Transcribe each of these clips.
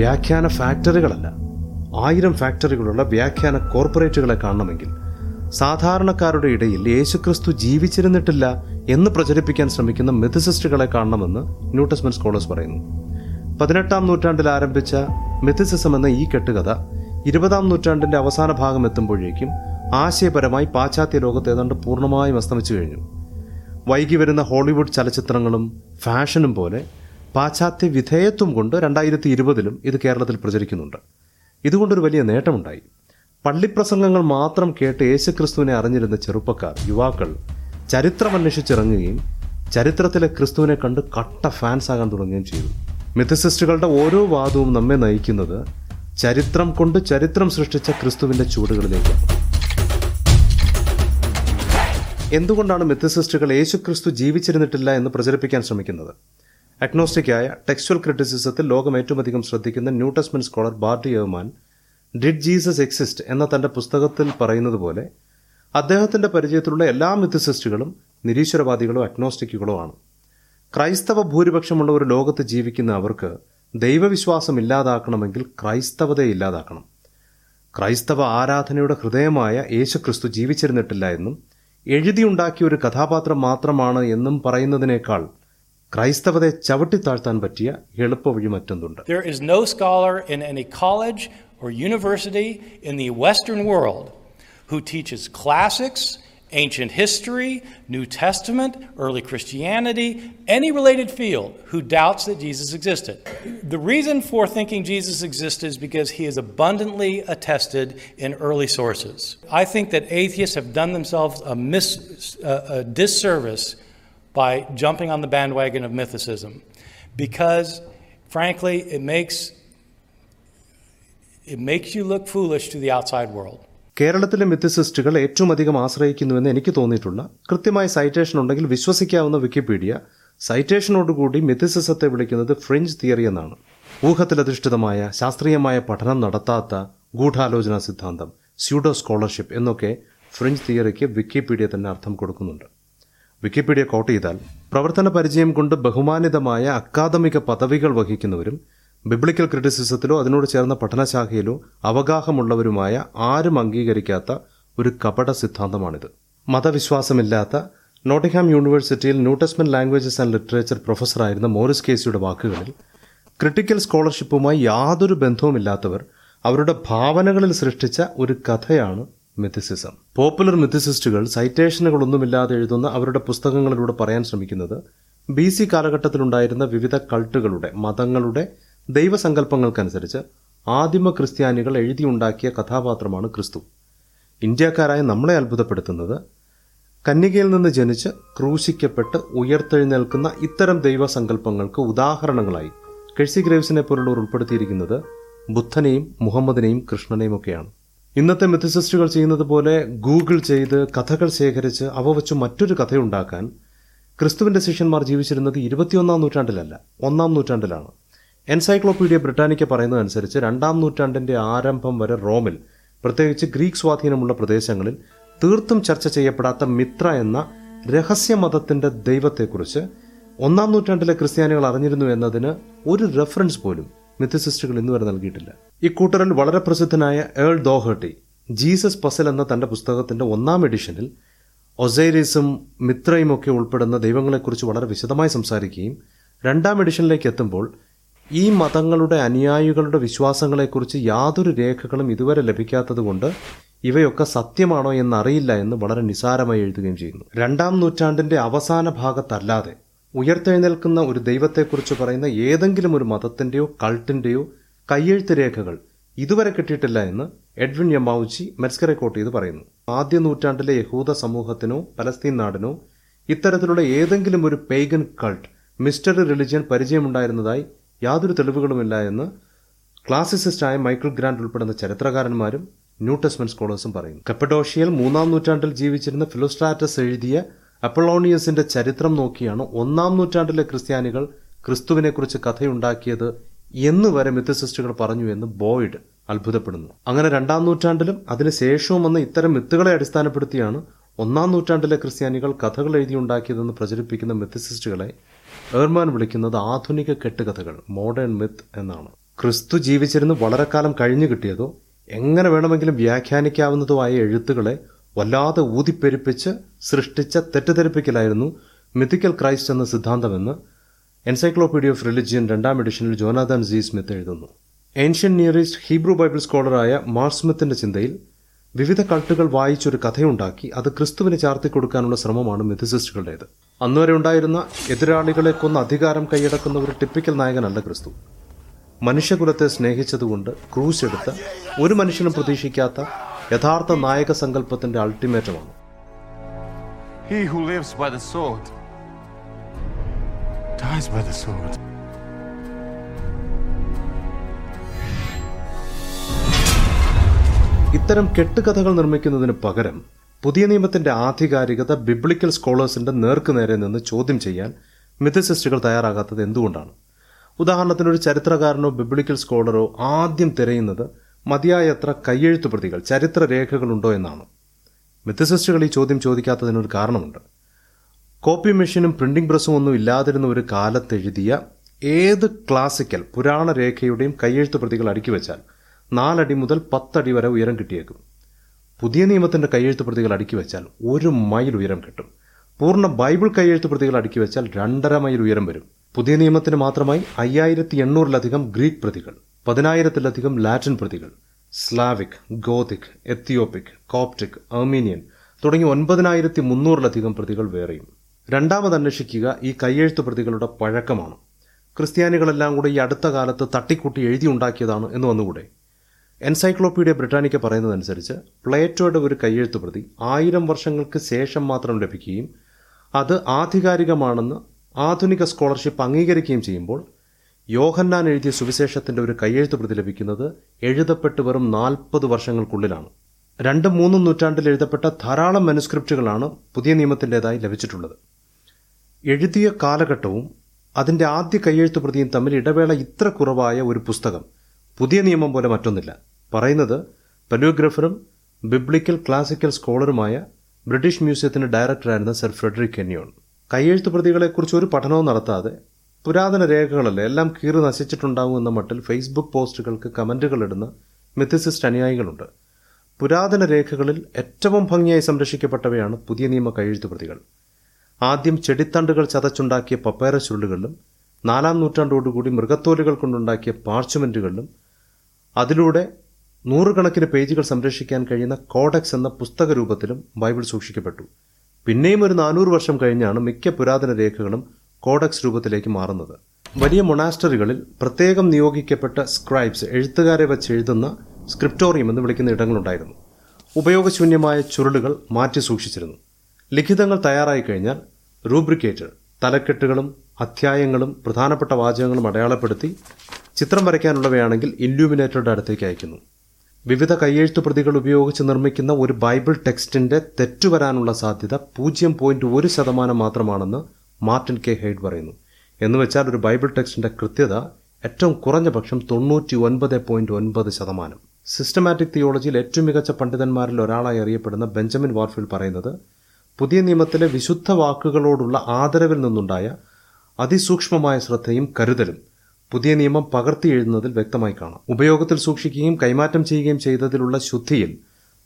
വ്യാഖ്യാന ഫാക്ടറികളല്ല. ആയിരം ഫാക്ടറികളുള്ള വ്യാഖ്യാന കോർപ്പറേറ്റുകളെ കാണണമെങ്കിൽ സാധാരണക്കാരുടെ ഇടയിൽ യേശുക്രിസ്തു ജീവിച്ചിരുന്നിട്ടില്ല എന്ന് പ്രചരിപ്പിക്കാൻ ശ്രമിക്കുന്ന മെഥിസിസ്റ്റുകളെ കാണണമെന്ന് ന്യൂട്ടസ്മെൻ സ്കോളേഴ്സ് പറയുന്നു. പതിനെട്ടാം നൂറ്റാണ്ടിൽ ആരംഭിച്ച മെഥിസിസം എന്ന ഈ കെട്ടുകഥ ഇരുപതാം നൂറ്റാണ്ടിന്റെ അവസാന ഭാഗം എത്തുമ്പോഴേക്കും ആശയപരമായി പാശ്ചാത്യ ലോകത്ത് ഏതാണ്ട് പൂർണമായും അസ്തമിച്ചു കഴിഞ്ഞു. വൈകി വരുന്ന ഹോളിവുഡ് ചലച്ചിത്രങ്ങളും ഫാഷനും പോലെ പാശ്ചാത്യ വിധേയത്വം കൊണ്ട് രണ്ടായിരത്തി ഇരുപതിലും ഇത് കേരളത്തിൽ പ്രചരിക്കുന്നുണ്ട്. ഇതുകൊണ്ടൊരു വലിയ നേട്ടമുണ്ടായി. പള്ളിപ്രസംഗങ്ങൾ മാത്രം കേട്ട് യേശുക്രിസ്തുവിനെ അറിഞ്ഞിരുന്ന ചെറുപ്പക്കാർ യുവാക്കൾ ചരിത്രം അന്വേഷിച്ചിറങ്ങുകയും ചരിത്രത്തിലെ ക്രിസ്തുവിനെ കണ്ട് കട്ട ഫാൻസ് ആകാൻ തുടങ്ങുകയും ചെയ്തു. മിഥസിസ്റ്റുകളുടെ ഓരോ വാദവും നമ്മെ നയിക്കുന്നത് ചരിത്രം കൊണ്ട് ചരിത്രം സൃഷ്ടിച്ച ക്രിസ്തുവിന്റെ ചൂടുകളിലേക്കാണ് എന്തുകൊണ്ടാണ് മിഥസിസ്റ്റുകൾ യേശുക്രിസ്തു ജീവിച്ചിരുന്നിട്ടില്ല എന്ന് പ്രചരിപ്പിക്കാൻ ശ്രമിക്കുന്നത്? അഗ്നോസ്റ്റിക്കായ ടെക്സ്വൽ ക്രിറ്റിസിസത്തിൽ ലോകം ഏറ്റവും അധികം ശ്രദ്ധിക്കുന്ന new scholar Bart Ehrman did Jesus exist എന്ന തന്റെ പുസ്തകത്തിൽ പറയുന്നത് പോലെ അദ്ദേഹത്തിന്റെ പരിചയത്തിലുള്ള എല്ലാ മിഥിസിസ്റ്റുകളും നിരീശ്വരവാദികളോ അഗ്നോസ്റ്റിക്കുകളോ ആണ്. ക്രൈസ്തവ ഭൂരിപക്ഷമുള്ള ഒരു ലോകത്ത് ജീവിക്കുന്ന അവർക്ക് ദൈവവിശ്വാസം ഇല്ലാതാക്കണമെങ്കിൽ ക്രൈസ്തവതയെ ഇല്ലാതാക്കണം. ക്രൈസ്തവ ആരാധനയുടെ ഹൃദയമായ യേശുക്രിസ്തു ജീവിച്ചിരുന്നിട്ടില്ല എന്നും എഴുതിയുണ്ടാക്കിയ ഒരു കഥാപാത്രം മാത്രമാണ് എന്നും പറയുന്നതിനേക്കാൾ ക്രൈസ്തവതയെ ചവിട്ടിത്താഴ്ത്താൻ പറ്റിയ എളുപ്പവഴി മറ്റൊന്നുണ്ട് There is no scholar in any college or university in the Western world who teaches classics, ancient history, New Testament, early Christianity, any related field who doubts that Jesus existed. The reason for thinking Jesus existed is because he is abundantly attested in early sources. I think that atheists have done themselves a, mis- a, a disservice by jumping on the bandwagon of mythicism because, frankly, it makes it makes you look foolish to the outside world. കേരളത്തിലെ മിഥസിസ്റ്റുകൾ ഏറ്റവും അധികം ആശ്രയിക്കുന്നുവെന്ന് എനിക്ക് തോന്നിയിട്ടുള്ള കൃത്യമായ citation ഉണ്ടെങ്കിൽ വിശ്വസിക്കാവുന്ന Wikipedia സൈറ്റേഷനോടുകൂടി മിഥിസിസത്തെ വിളിക്കുന്നത് French theory എന്നാണ് ഊഹത്തിലധിഷ്ഠിതമായ ശാസ്ത്രീയമായ പഠനം നടത്താത്ത ഗൂഢാലോചന സിദ്ധാന്തം സ്യൂഡോ സ്കോളർഷിപ്പ് എന്നൊക്കെ ഫ്രഞ്ച് തിയറിക്ക് വിക്കിപീഡിയ തന്നെ അർത്ഥം കൊടുക്കുന്നുണ്ട് വിക്കിപീഡിയ കോട്ട് ചെയ്താൽ പ്രവർത്തന പരിചയം കൊണ്ട് ബഹുമാനിതമായ അക്കാദമിക പദവികൾ വഹിക്കുന്നവരും ബിബ്ലിക്കൽ ക്രിറ്റിസിസത്തിലോ അതിനോട് ചേർന്ന പഠനശാഖയിലോ അവഗാഹമുള്ളവരുമായ ആരും അംഗീകരിക്കാത്ത ഒരു കപട സിദ്ധാന്തമാണിത്. മതവിശ്വാസമില്ലാത്ത നോട്ടിംഗ്ഹാം യൂണിവേഴ്സിറ്റിയിൽ ന്യൂ ലാംഗ്വേജസ് ആൻഡ് ലിറ്ററേച്ചർ പ്രൊഫസറായിരുന്ന മോറിസ് കേസിയുടെ വാക്കുകളിൽ ക്രിട്ടിക്കൽ സ്കോളർഷിപ്പുമായി യാതൊരു ബന്ധവുമില്ലാത്തവർ അവരുടെ ഭാവനകളിൽ സൃഷ്ടിച്ച ഒരു കഥയാണ് മിഥിസിസം പോപ്പുലർ മിഥിസിസ്റ്റുകൾ സൈറ്റേഷനുകളൊന്നുമില്ലാതെ എഴുതുന്ന അവരുടെ പുസ്തകങ്ങളിലൂടെ പറയാൻ ശ്രമിക്കുന്നത് ബി സി കാലഘട്ടത്തിലുണ്ടായിരുന്ന വിവിധ കൾട്ടുകളുടെ മതങ്ങളുടെ ദൈവസങ്കല്പങ്ങൾക്കനുസരിച്ച് ആദിമ ക്രിസ്ത്യാനികൾ എഴുതിയുണ്ടാക്കിയ കഥാപാത്രമാണ് ക്രിസ്തു. ഇന്ത്യക്കാരായ നമ്മളെ അത്ഭുതപ്പെടുത്തുന്നത് കന്യകയിൽ നിന്ന് ജനിച്ച് ക്രൂശിക്കപ്പെട്ട് ഉയർത്തെഴുന്നേൽക്കുന്ന ഇത്തരം ദൈവസങ്കല്പങ്ങൾക്ക് ഉദാഹരണങ്ങളായി കെഴ്സി ഗ്രേവ്സിനെ പോലുള്ളവർ ഉൾപ്പെടുത്തിയിരിക്കുന്നത് ബുദ്ധനെയും മുഹമ്മദിനെയും കൃഷ്ണനെയും ഒക്കെയാണ്. ഇന്നത്തെ മെത്തസിസ്റ്റുകൾ ചെയ്യുന്നത് പോലെ ഗൂഗിൾ ചെയ്ത് കഥകൾ ശേഖരിച്ച് അവ വെച്ച് മറ്റൊരു കഥയുണ്ടാക്കാൻ ക്രിസ്തുവിന്റെ ശിഷ്യന്മാർ ജീവിച്ചിരുന്നത് ഇരുപത്തിയൊന്നാം നൂറ്റാണ്ടിലല്ല ഒന്നാം നൂറ്റാണ്ടിലാണ്. എൻസൈക്ലോപീഡിയ ബ്രിട്ടാനിക്ക പറയുന്നതനുസരിച്ച് രണ്ടാം നൂറ്റാണ്ടിന്റെ ആരംഭം വരെ റോമിൽ പ്രത്യേകിച്ച് ഗ്രീക്ക് സ്വാധീനമുള്ള പ്രദേശങ്ങളിൽ തീർത്തും ചർച്ച ചെയ്യപ്പെടാത്ത മിത്ര എന്ന രഹസ്യമതത്തിന്റെ ദൈവത്തെക്കുറിച്ച് ഒന്നാം നൂറ്റാണ്ടിലെ ക്രിസ്ത്യാനികൾ അറിഞ്ഞിരുന്നു എന്നതിന് ഒരു റെഫറൻസ് പോലും മിഥസിസ്റ്റുകൾ ഇന്നുവരെ നൽകിയിട്ടില്ല. ഇക്കൂട്ടറിൽ വളരെ പ്രസിദ്ധനായ ഏൾ ദോഹർട്ടി ജീസസ് പസൽ എന്ന തന്റെ പുസ്തകത്തിന്റെ ഒന്നാം എഡിഷനിൽ ഒസൈരീസും മിത്രയും ഒക്കെ ഉൾപ്പെടുന്ന ദൈവങ്ങളെക്കുറിച്ച് വളരെ വിശദമായി സംസാരിക്കുകയും രണ്ടാം എഡിഷനിലേക്ക് എത്തുമ്പോൾ ഈ മതങ്ങളുടെ അനുയായികളുടെ വിശ്വാസങ്ങളെക്കുറിച്ച് യാതൊരു രേഖകളും ഇതുവരെ ലഭിക്കാത്തതുകൊണ്ട് ഇവയൊക്കെ സത്യമാണോ എന്നറിയില്ല എന്ന് വളരെ നിസാരമായി എഴുതുകയും ചെയ്യുന്നു. രണ്ടാം നൂറ്റാണ്ടിന്റെ അവസാന ഭാഗത്തല്ലാതെ ഉയർത്തെഴുന്നേൽക്കുന്ന ഒരു ദൈവത്തെക്കുറിച്ച് പറയുന്ന ഏതെങ്കിലും ഒരു മതത്തിന്റെയോ കൾട്ടിന്റെയോ കയ്യെഴുത്ത് രേഖകൾ ഇതുവരെ കിട്ടിയിട്ടില്ല എന്ന് എഡ്വിൻ യമാവുച്ചി മെറ്റ്സ്കറെ കോട്ട് ചെയ്ത് പറയുന്നു. ആദ്യ നൂറ്റാണ്ടിലെ യഹൂദ സമൂഹത്തിനോ പലസ്തീൻ നാടിനോ ഇത്തരത്തിലുള്ള ഏതെങ്കിലും ഒരു പെയ്ഗൻ കൾട്ട് മിസ്റ്ററി റിലിജിയൻ പരിചയമുണ്ടായിരുന്നതായി യാതൊരു തെളിവുകളുമില്ല എന്ന് ക്ലാസിസിസ്റ്റായ മൈക്കിൾ ഗ്രാൻഡ് ഉൾപ്പെടുന്ന ചരിത്രകാരന്മാരും ന്യൂ ടെസ്റ്റ്മെന്റ് സ്കോളേഴ്സും പറയുന്നു. കപ്പഡോഷ്യയിൽ മൂന്നാം നൂറ്റാണ്ടിൽ ജീവിച്ചിരുന്ന ഫിലോസ്ട്രാറ്റസ് എഴുതിയ അപ്പളോണിയസിന്റെ ചരിത്രം നോക്കിയാണ് ഒന്നാം നൂറ്റാണ്ടിലെ ക്രിസ്ത്യാനികൾ ക്രിസ്തുവിനെക്കുറിച്ച് കഥയുണ്ടാക്കിയത് എന്ന് വരെ മിത്തസിസ്റ്റുകൾ പറഞ്ഞു എന്ന് ബോയ്ഡ് അത്ഭുതപ്പെടുന്നു. അങ്ങനെ രണ്ടാം നൂറ്റാണ്ടിലും അതിനുശേഷവും വന്ന ഇത്തരം മിത്തുകളെ അടിസ്ഥാനപ്പെടുത്തിയാണ് ഒന്നാം നൂറ്റാണ്ടിലെ ക്രിസ്ത്യാനികൾ കഥകൾ എഴുതിയുണ്ടാക്കിയതെന്ന് പ്രചരിപ്പിക്കുന്ന മിത്തസിസ്റ്റുകളെ ഏർമാൻ വിളിക്കുന്നത് ആധുനിക കെട്ടുകഥകൾ മോഡേൺ മിത്ത് എന്നാണ്. ക്രിസ്തു ജീവിച്ചിരുന്ന് വളരെ കാലം കഴിഞ്ഞു കിട്ടിയതോ എങ്ങനെ വേണമെങ്കിലും വ്യാഖ്യാനിക്കാവുന്നതോ ആയ എഴുത്തുകളെ വല്ലാതെ ഊതിപ്പെരുപ്പിച്ച് സൃഷ്ടിച്ച തെറ്റിദ്ധരിപ്പിക്കലായിരുന്നു മിഥിക്കൽ ക്രൈസ്റ്റ് എന്ന സിദ്ധാന്തമെന്ന് എൻസൈക്ലോപീഡിയ ഓഫ് റിലിജിയൻ രണ്ടാം എഡിഷനിൽ ജോനാഥൻ ജി സ്മിത്ത് എഴുതുന്നു. Ancient near east Hebrew Bible സ്കോളറായ മാർ സ്മിത്തിന്റെ ചിന്തയിൽ വിവിധ കൾട്ടുകൾ വായിച്ചൊരു കഥയുണ്ടാക്കി അത് ക്രിസ്തുവിനെ ചാർത്തി കൊടുക്കാനുള്ള ശ്രമമാണ് മിഥിസിസ്റ്റുകളുടേത് അന്നുവരെ ഉണ്ടായിരുന്ന എതിരാളികളെ കൊന്ന് അധികാരം കൈയടക്കുന്ന ഒരു ടിപ്പിക്കൽ നായകനല്ല ക്രിസ്തു. മനുഷ്യകുലത്തെ സ്നേഹിച്ചതുകൊണ്ട് ക്രൂസ് എടുത്ത് ഒരു മനുഷ്യനും പ്രതീക്ഷിക്കാത്ത യഥാർത്ഥ നായക സങ്കല്പത്തിന്റെ അൾട്ടിമേറ്റമാണ് He who lives by the sword dies by the sword. ഇത്തരം കെട്ടുകഥകൾ നിർമ്മിക്കുന്നതിന് പകരം പുതിയ നിയമത്തിന്റെ ആധികാരികത ബിബ്ലിക്കൽ സ്കോളേഴ്സിന്റെ നേർക്കുനേരെ നിന്ന് ചോദ്യം ചെയ്യാൻ മിഥസിസ്റ്റുകൾ തയ്യാറാകാത്തത് എന്തുകൊണ്ടാണ് ഉദാഹരണത്തിന് ഒരു ചരിത്രകാരനോ ബിബ്ലിക്കൽ സ്കോളറോ ആദ്യം തിരയുന്നത് മതിയായത്ര കയ്യെഴുത്തു പ്രതികൾ ചരിത്ര രേഖകളുണ്ടോ എന്നാണ്. മിഥസിസ്റ്റുകൾ ഈ ചോദ്യം ചോദിക്കാത്തതിനൊരു കാരണമുണ്ട്. കോപ്പി മെഷീനും പ്രിന്റിംഗ് പ്രസ്സും ഒന്നും ഇല്ലാതിരുന്ന ഒരു കാലത്തെഴുതിയ ഏത് ക്ലാസിക്കൽ പുരാണ രേഖയുടെയും കയ്യെഴുത്ത് പ്രതികൾ അടുക്കി വെച്ചാൽ നാലടി മുതൽ പത്തടി വരെ ഉയരം കിട്ടിയേക്കും. പുതിയ നിയമത്തിന്റെ കയ്യെഴുത്ത് പ്രതികൾ അടുക്കി വെച്ചാൽ ഒരു മൈൽ ഉയരം കിട്ടും. പൂർണ ബൈബിൾ കയ്യെഴുത്ത് പ്രതികൾ അടുക്കി വെച്ചാൽ രണ്ടര മൈൽ ഉയരം വരും. പുതിയ നിയമത്തിന് മാത്രമായി അയ്യായിരത്തി എണ്ണൂറിലധികം ഗ്രീക്ക് പ്രതികൾ. പതിനായിരത്തിലധികം ലാറ്റിൻ പ്രതികൾ Slavic Gothic Ethiopic Coptic Armenian തുടങ്ങി ഒൻപതിനായിരത്തി മുന്നൂറിലധികം പ്രതികൾ വേറെയും. രണ്ടാമത് അന്വേഷിക്കുക ഈ കയ്യെഴുത്ത് പ്രതികളുടെ പഴക്കമാണ്. ക്രിസ്ത്യാനികളെല്ലാം കൂടെ ഈ അടുത്ത കാലത്ത് തട്ടിക്കൂട്ടി എഴുതിയുണ്ടാക്കിയതാണ് എന്ന് വന്നുകൂടെ? എൻസൈക്ലോപ്പീഡിയ ബ്രിട്ടാനിക്ക പറയുന്നതനുസരിച്ച് പ്ലേറ്റോയുടെ ഒരു കയ്യെഴുത്ത് പ്രതി ആയിരം വർഷങ്ങൾക്ക് ശേഷം മാത്രം ലഭിക്കുകയും അത് ആധികാരികമാണെന്ന് ആധുനിക സ്കോളർഷിപ്പ് അംഗീകരിക്കുകയും ചെയ്യുമ്പോൾ യോഹന്നാൻ എഴുതിയ സുവിശേഷത്തിന്റെ ഒരു കയ്യെഴുത്ത് പ്രതി ലഭിക്കുന്നത് എഴുതപ്പെട്ട് വെറും നാൽപ്പത് വർഷങ്ങൾക്കുള്ളിലാണ്. രണ്ടും മൂന്നും നൂറ്റാണ്ടിൽ എഴുതപ്പെട്ട ധാരാളം മനുസ്ക്രിപ്റ്റുകളാണ് പുതിയ നിയമത്തിന്റെതായി ലഭിച്ചിട്ടുള്ളത്. എഴുതിയ കാലഘട്ടവും അതിന്റെ ആദ്യ കയ്യെഴുത്ത് പ്രതിയും തമ്മിൽ ഇടവേള ഇത്ര കുറവായ ഒരു പുസ്തകം പുതിയ നിയമം പോലെ മറ്റൊന്നില്ല. പറയുന്നത് പല്യോഗ്രഫറും ബിബ്ലിക്കൽ ക്ലാസിക്കൽ സ്കോളറുമായ ബ്രിട്ടീഷ് മ്യൂസിയത്തിന്റെ ഡയറക്ടറായിരുന്ന സർ ഫ്രെഡറിക് കെന്യോൺ കയ്യെഴുത്ത് പ്രതികളെക്കുറിച്ച് ഒരു പഠനവും നടത്താതെ പുരാതന രേഖകളല്ലേ? എല്ലാം കീറി നശിച്ചിട്ടുണ്ടാവും എന്ന മട്ടിൽ ഫേസ്ബുക്ക് പോസ്റ്റുകൾക്ക് കമന്റുകൾ ഇടുന്ന മിഥിസിസ്റ്റ് അനുയായികളുണ്ട്. പുരാതന രേഖകളിൽ ഏറ്റവും ഭംഗിയായി സംരക്ഷിക്കപ്പെട്ടവയാണ് പുതിയ നിയമ കയ്യെഴുത്തു പ്രതികൾ ആദ്യം ചെടിത്തണ്ടുകൾ ചതച്ചുണ്ടാക്കിയ പപ്പേറ ചുരുളുകളിലും നാലാം നൂറ്റാണ്ടോടുകൂടി മൃഗത്തോലുകൾ കൊണ്ടുണ്ടാക്കിയ പാർച്ച്മെന്റുകളിലും അതിലൂടെ നൂറുകണക്കിന് പേജുകൾ സംരക്ഷിക്കാൻ കഴിയുന്ന കോഡക്സ് എന്ന പുസ്തക രൂപത്തിലും ബൈബിൾ സൂക്ഷിക്കപ്പെട്ടു. പിന്നെയും ഒരു നാനൂറ് വർഷം കഴിഞ്ഞാണ് മിക്ക പുരാതന രേഖകളും കോഡക്സ് രൂപത്തിലേക്ക് മാറുന്നത്. വലിയ മൊണാസ്റ്ററികളിൽ പ്രത്യേകം നിയോഗിക്കപ്പെട്ട സ്ക്രൈബ്സ് എഴുത്തുകാരെ വെച്ച് എഴുതുന്ന സ്ക്രിപ്റ്റോറിയം എന്ന് വിളിക്കുന്ന ഇടങ്ങളുണ്ടായിരുന്നു. ഉപയോഗശൂന്യമായ ചുരുളുകൾ മാറ്റി സൂക്ഷിച്ചിരുന്നു. ലിഖിതങ്ങൾ തയ്യാറായി കഴിഞ്ഞാൽ റൂബ്രിക്കേറ്റർ തലക്കെട്ടുകളും അധ്യായങ്ങളും പ്രധാനപ്പെട്ട വാചകങ്ങളും അടയാളപ്പെടുത്തി ചിത്രം വരയ്ക്കാനുള്ളവയാണെങ്കിൽ ഇല്യൂമിനേറ്ററുടെ അടുത്തേക്ക് അയക്കുന്നു വിവിധ കയ്യെഴുത്തു പ്രതികൾ ഉപയോഗിച്ച് നിർമ്മിക്കുന്ന ഒരു ബൈബിൾ ടെക്സ്റ്റിന്റെ തെറ്റുവരാനുള്ള സാധ്യത പൂജ്യം പോയിന്റ് ഒരു ശതമാനം മാത്രമാണെന്ന് മാർട്ടിൻ കെ. ഹെയ്ഡ് പറയുന്നു. എന്ന് വെച്ചാൽ ഒരു ബൈബിൾ ടെക്സ്റ്റിന്റെ കൃത്യത ഏറ്റവും കുറഞ്ഞ പക്ഷം തൊണ്ണൂറ്റി ഒൻപത് പോയിന്റ് ഒൻപത് ശതമാനം. സിസ്റ്റമാറ്റിക് തിയോളജിയിൽ ഏറ്റവും മികച്ച പണ്ഡിതന്മാരിൽ ഒരാളായി അറിയപ്പെടുന്ന ബെഞ്ചമിൻ വാർഫിൽ പറയുന്നത് പുതിയ നിയമത്തിലെ വിശുദ്ധ വാക്കുകളോടുള്ള ആദരവിൽ നിന്നുണ്ടായ അതിസൂക്ഷ്മമായ ശ്രദ്ധയും കരുതലും പുതിയ നിയമം പകർത്തി എഴുതുന്നതിൽ വ്യക്തമായി കാണാം. ഉപയോഗത്തിൽ സൂക്ഷിക്കുകയും കൈമാറ്റം ചെയ്യുകയും ചെയ്തതിലുള്ള ശുദ്ധിയിൽ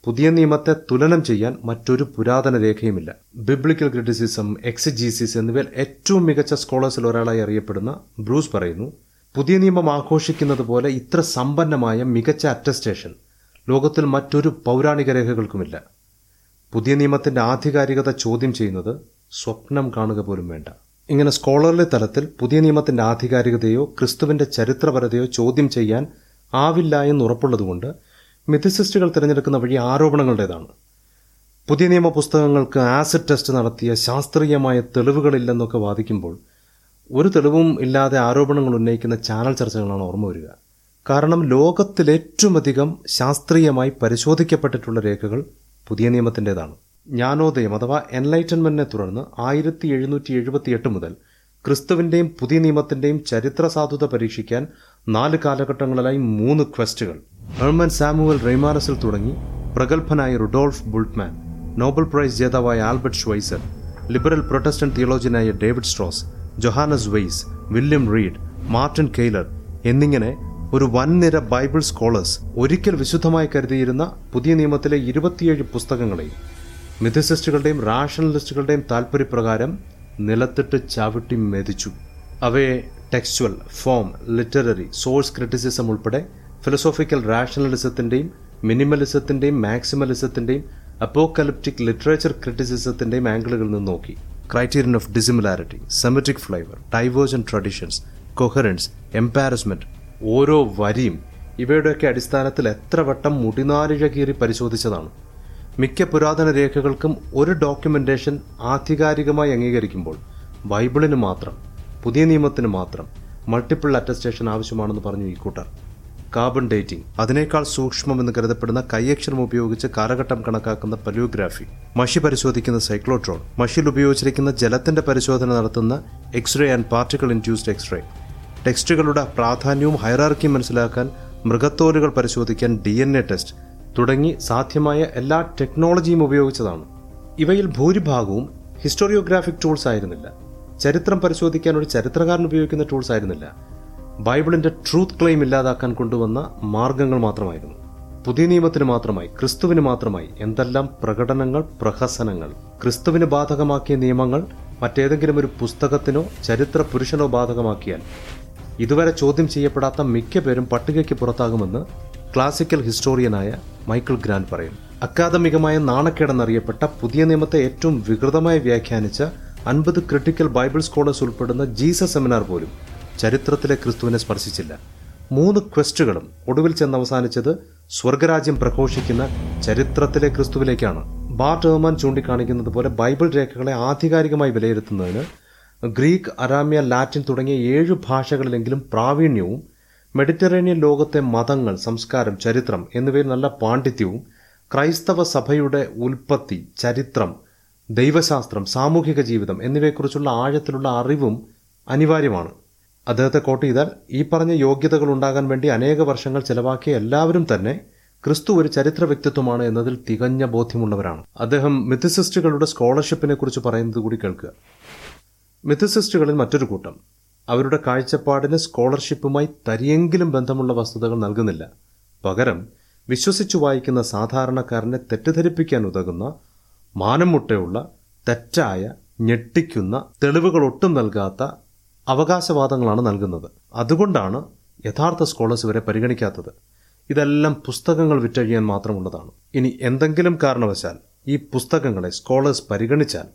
പുതിയ നിയമത്തെ തുലനം ചെയ്യാൻ മറ്റൊരു പുരാതന രേഖയുമില്ല. ബിബ്ലിക്കൽ ക്രിറ്റിസിസം എക്സിജീസിസ് എന്നിവയിൽ ഏറ്റവും മികച്ച സ്കോളേഴ്സിൽ ഒരാളായി അറിയപ്പെടുന്ന ബ്രൂസ് പറയുന്നു പുതിയ നിയമം ആഘോഷിക്കുന്നത് പോലെ ഇത്ര സമ്പന്നമായ മികച്ച അറ്റസ്റ്റേഷൻ ലോകത്തിൽ മറ്റൊരു പൗരാണിക രേഖകൾക്കുമില്ല. പുതിയ നിയമത്തിന്റെ ആധികാരികത ചോദ്യം ചെയ്യുന്നത് സ്വപ്നം കാണുക പോലും വേണ്ട. ഇങ്ങനെ സ്കോളർലി തലത്തിൽ പുതിയ നിയമത്തിന്റെ ആധികാരികതയോ ക്രിസ്തുവിന്റെ ചരിത്രപരതയോ ചോദ്യം ചെയ്യാൻ ആവില്ല എന്ന് ഉറപ്പുള്ളതുകൊണ്ട് മിഥിസിസ്റ്റുകൾ തിരഞ്ഞെടുക്കുന്ന വഴി ആരോപണങ്ങളുടേതാണ്. പുതിയ നിയമ പുസ്തകങ്ങൾക്ക് ആസിഡ് ടെസ്റ്റ് നടത്തിയ ശാസ്ത്രീയമായ തെളിവുകളില്ലെന്നൊക്കെ വാദിക്കുമ്പോൾ ഒരു തെളിവും ഇല്ലാതെ ആരോപണങ്ങൾ ഉന്നയിക്കുന്ന ചാനൽ ചർച്ചകളാണ് ഓർമ്മ വരിക. കാരണം അധികം ശാസ്ത്രീയമായി പരിശോധിക്കപ്പെട്ടിട്ടുള്ള രേഖകൾ പുതിയ നിയമത്തിന്റെതാണ്. ജ്ഞാനോദയം അഥവാ എൻലൈറ്റൻമെന്റിനെ തുടർന്ന് ആയിരത്തി എഴുന്നൂറ്റി എഴുപത്തിയെട്ട് മുതൽ ക്രിസ്തുവിന്റെയും പുതിയ നിയമത്തിന്റെയും ചരിത്ര സാധുത പരീക്ഷിക്കാൻ നാല് കാലഘട്ടങ്ങളിലായി മൂന്ന് ക്വസ്റ്റുകൾ. ഹെർമൻ സാമുവൽ റെയ്മാനസിൽ തുടങ്ങി പ്രഗത്ഭനായ റുഡോൾഫ് ബുൾട്ട്മാൻ നോബൽ പ്രൈസ് ജേതാവായ ആൽബർട്ട് ഷ്വൈസർ liberal Protestant തിയോളജിനായ David Strauss Johannes Weiss William Wrede Martin Kahler എന്നിങ്ങനെ ഒരു വൻനിര ബൈബിൾ സ്കോളേഴ്സ് ഒരിക്കൽ വിശുദ്ധമായി കരുതിയിരുന്ന പുതിയ നിയമത്തിലെ ഇരുപത്തിയേഴ് പുസ്തകങ്ങളെയും മിഥസിസ്റ്റുകളുടെയും റാഷണലിസ്റ്റുകളുടെയും താൽപ്പര്യപ്രകാരം നിലത്തിട്ട് ചവിട്ടി മെതിച്ചു അവയെ textual form literary source criticism ഉൾപ്പെടെ ഫിലോസോഫിക്കൽ റാഷണലിസത്തിന്റെയും മിനിമലിസത്തിന്റെയും മാക്സിമലിസത്തിന്റെയും അപ്പോക്കലിപ്റ്റിക് ലിറ്ററേച്ചർ ക്രിറ്റിസിസത്തിന്റെയും ആംഗിളുകളിൽ നിന്ന് നോക്കി. Criterion of dissimilarity Semitic flavour divergent traditions coherence embarrassment ഓരോ വരിയും ഇവയുടെയൊക്കെ അടിസ്ഥാനത്തിൽ എത്ര വട്ടം മുടിനാരിഴ കീറി പരിശോധിച്ചതാണ്. മിക്ക പുരാതന രേഖകൾക്കും ഒരു ഡോക്യുമെന്റേഷൻ ആധികാരികമായി അംഗീകരിക്കുമ്പോൾ ബൈബിളിന് മാത്രം പുതിയ നിയമത്തിന് മാത്രം മൾട്ടിപ്പിൾ അറ്റസ്റ്റേഷൻ ആവശ്യമാണെന്ന് പറഞ്ഞു ഈ കൂട്ടർ. കാർബൺ ഡേറ്റിംഗ് അതിനേക്കാൾ സൂക്ഷ്മമെന്ന് കരുതപ്പെടുന്ന കൈയക്ഷരം ഉപയോഗിച്ച് കാലഘട്ടം കണക്കാക്കുന്ന പലിയോഗ്രാഫി മഷി പരിശോധിക്കുന്ന സൈക്ലോട്രോൺ മഷിയിൽ ഉപയോഗിച്ചിരിക്കുന്ന ജലത്തിന്റെ പരിശോധന നടത്തുന്ന x-ray and particle induced x-ray ടെക്സ്റ്റുകളുടെ പ്രാധാന്യവും ഹൈറാർക്കിയും മനസ്സിലാക്കാൻ മൃഗത്തോലുകൾ പരിശോധിക്കാൻ ഡി ടെസ്റ്റ് തുടങ്ങി സാധ്യമായ എല്ലാ ടെക്നോളജിയും ഉപയോഗിച്ചതാണ്. ഇവയിൽ ഭൂരിഭാഗവും ഹിസ്റ്റോറിയോഗ്രാഫിക് ടൂൾസ് ആയിരുന്നില്ല. ചരിത്രം പരിശോധിക്കാൻ ഒരു ചരിത്രകാരൻ ഉപയോഗിക്കുന്ന ടൂൾസ് ആയിരുന്നില്ല. ബൈബിളിന്റെ ട്രൂത്ത് ക്ലെയിം ഇല്ലാതാക്കാൻ കൊണ്ടുവന്ന മാർഗങ്ങൾ മാത്രമായിരുന്നു. പുതിയ നിയമത്തിന് മാത്രമായി ക്രിസ്തുവിന് മാത്രമായി എന്തെല്ലാം പ്രകടനങ്ങൾ പ്രഹസനങ്ങൾ ക്രിസ്തുവിന് ബാധകമാക്കിയ നിയമങ്ങൾ മറ്റേതെങ്കിലും ഒരു പുസ്തകത്തിനോ ചരിത്ര പുരുഷനോ ബാധകമാക്കിയാൽ ഇതുവരെ ചോദ്യം ചെയ്യപ്പെടാത്ത മിക്ക പേരും പട്ടികയ്ക്ക് പുറത്താകുമെന്ന് ക്ലാസിക്കൽ ഹിസ്റ്റോറിയനായ മൈക്കിൾ ഗ്രാൻഡ് പറയും അക്കാദമികമായ നാണക്കേടെന്നറിയപ്പെട്ട പുതിയ നിയമത്തെ ഏറ്റവും വികൃതമായി വ്യാഖ്യാനിച്ച അൻപത് ക്രിട്ടിക്കൽ ബൈബിൾ സ്കോളേഴ്സ് ഉൾപ്പെടുന്ന ജീസസ് സെമിനാർ പോലും ചരിത്രത്തിലെ ക്രിസ്തുവിനെ സ്പർശിച്ചില്ല. മൂന്ന് ക്വസ്റ്റുകളും ഒടുവിൽ ചെന്ന് അവസാനിച്ചത് സ്വർഗരാജ്യം പ്രഘോഷിക്കുന്ന ചരിത്രത്തിലെ ക്രിസ്തുവിലേക്കാണ്. ബാർട്ട് ഏർമാൻ ചൂണ്ടിക്കാണിക്കുന്നത് പോലെ ബൈബിൾ രേഖകളെ ആധികാരികമായി വിലയിരുത്തുന്നതിന് ഗ്രീക്ക് അരാമ്യ ലാറ്റിൻ തുടങ്ങിയ ഏഴ് ഭാഷകളിലെങ്കിലും പ്രാവീണ്യവും മെഡിറ്ററേനിയൻ ലോകത്തെ മതങ്ങൾ സംസ്കാരം ചരിത്രം എന്നിവയിൽ നല്ല പാണ്ഡിത്യവും ക്രൈസ്തവ സഭയുടെ ഉൽപ്പത്തി ചരിത്രം ദൈവശാസ്ത്രം സാമൂഹിക ജീവിതം എന്നിവയെക്കുറിച്ചുള്ള ആഴത്തിലുള്ള അറിവും അനിവാര്യമാണ്. അദ്ദേഹത്തെ കോട്ട് ചെയ്താൽ ഈ പറഞ്ഞ യോഗ്യതകൾ ഉണ്ടാകാൻ വേണ്ടി അനേക വർഷങ്ങൾ ചെലവാക്കിയ എല്ലാവരും തന്നെ ക്രിസ്തു ഒരു ചരിത്ര വ്യക്തിത്വമാണ് എന്നതിൽ തികഞ്ഞ ബോധ്യമുള്ളവരാണ്. അദ്ദേഹം മിഥസിസ്റ്റുകളുടെ സ്കോളർഷിപ്പിനെ കുറിച്ച് പറയുന്നത് കൂടി കേൾക്കുക. മിഥസിസ്റ്റുകളിൽ മറ്റൊരു കൂട്ടം. അവരുടെ കാഴ്ചപ്പാടിന് സ്കോളർഷിപ്പുമായി തരിയെങ്കിലും ബന്ധമുള്ള വസ്തുതകൾ നൽകുന്നില്ല. പകരം വിശ്വസിച്ചു വായിക്കുന്ന സാധാരണക്കാരനെ തെറ്റിദ്ധരിപ്പിക്കാൻ ഉതകുന്ന മാനം മുട്ടയുള്ള തെറ്റായ ഞെട്ടിക്കുന്ന തെളിവുകൾ ഒട്ടും നൽകാത്ത അവകാശവാദങ്ങളാണ് നൽകുന്നത്. അതുകൊണ്ടാണ് യഥാർത്ഥ സ്കോളേഴ്സ് വരെ പരിഗണിക്കാത്തത്. ഇതെല്ലാം പുസ്തകങ്ങൾ വിറ്റഴിയാൻ മാത്രമുള്ളതാണ്. ഇനി എന്തെങ്കിലും കാരണവശാൽ ഈ പുസ്തകങ്ങളെ സ്കോളേഴ്സ് പരിഗണിച്ചാൽ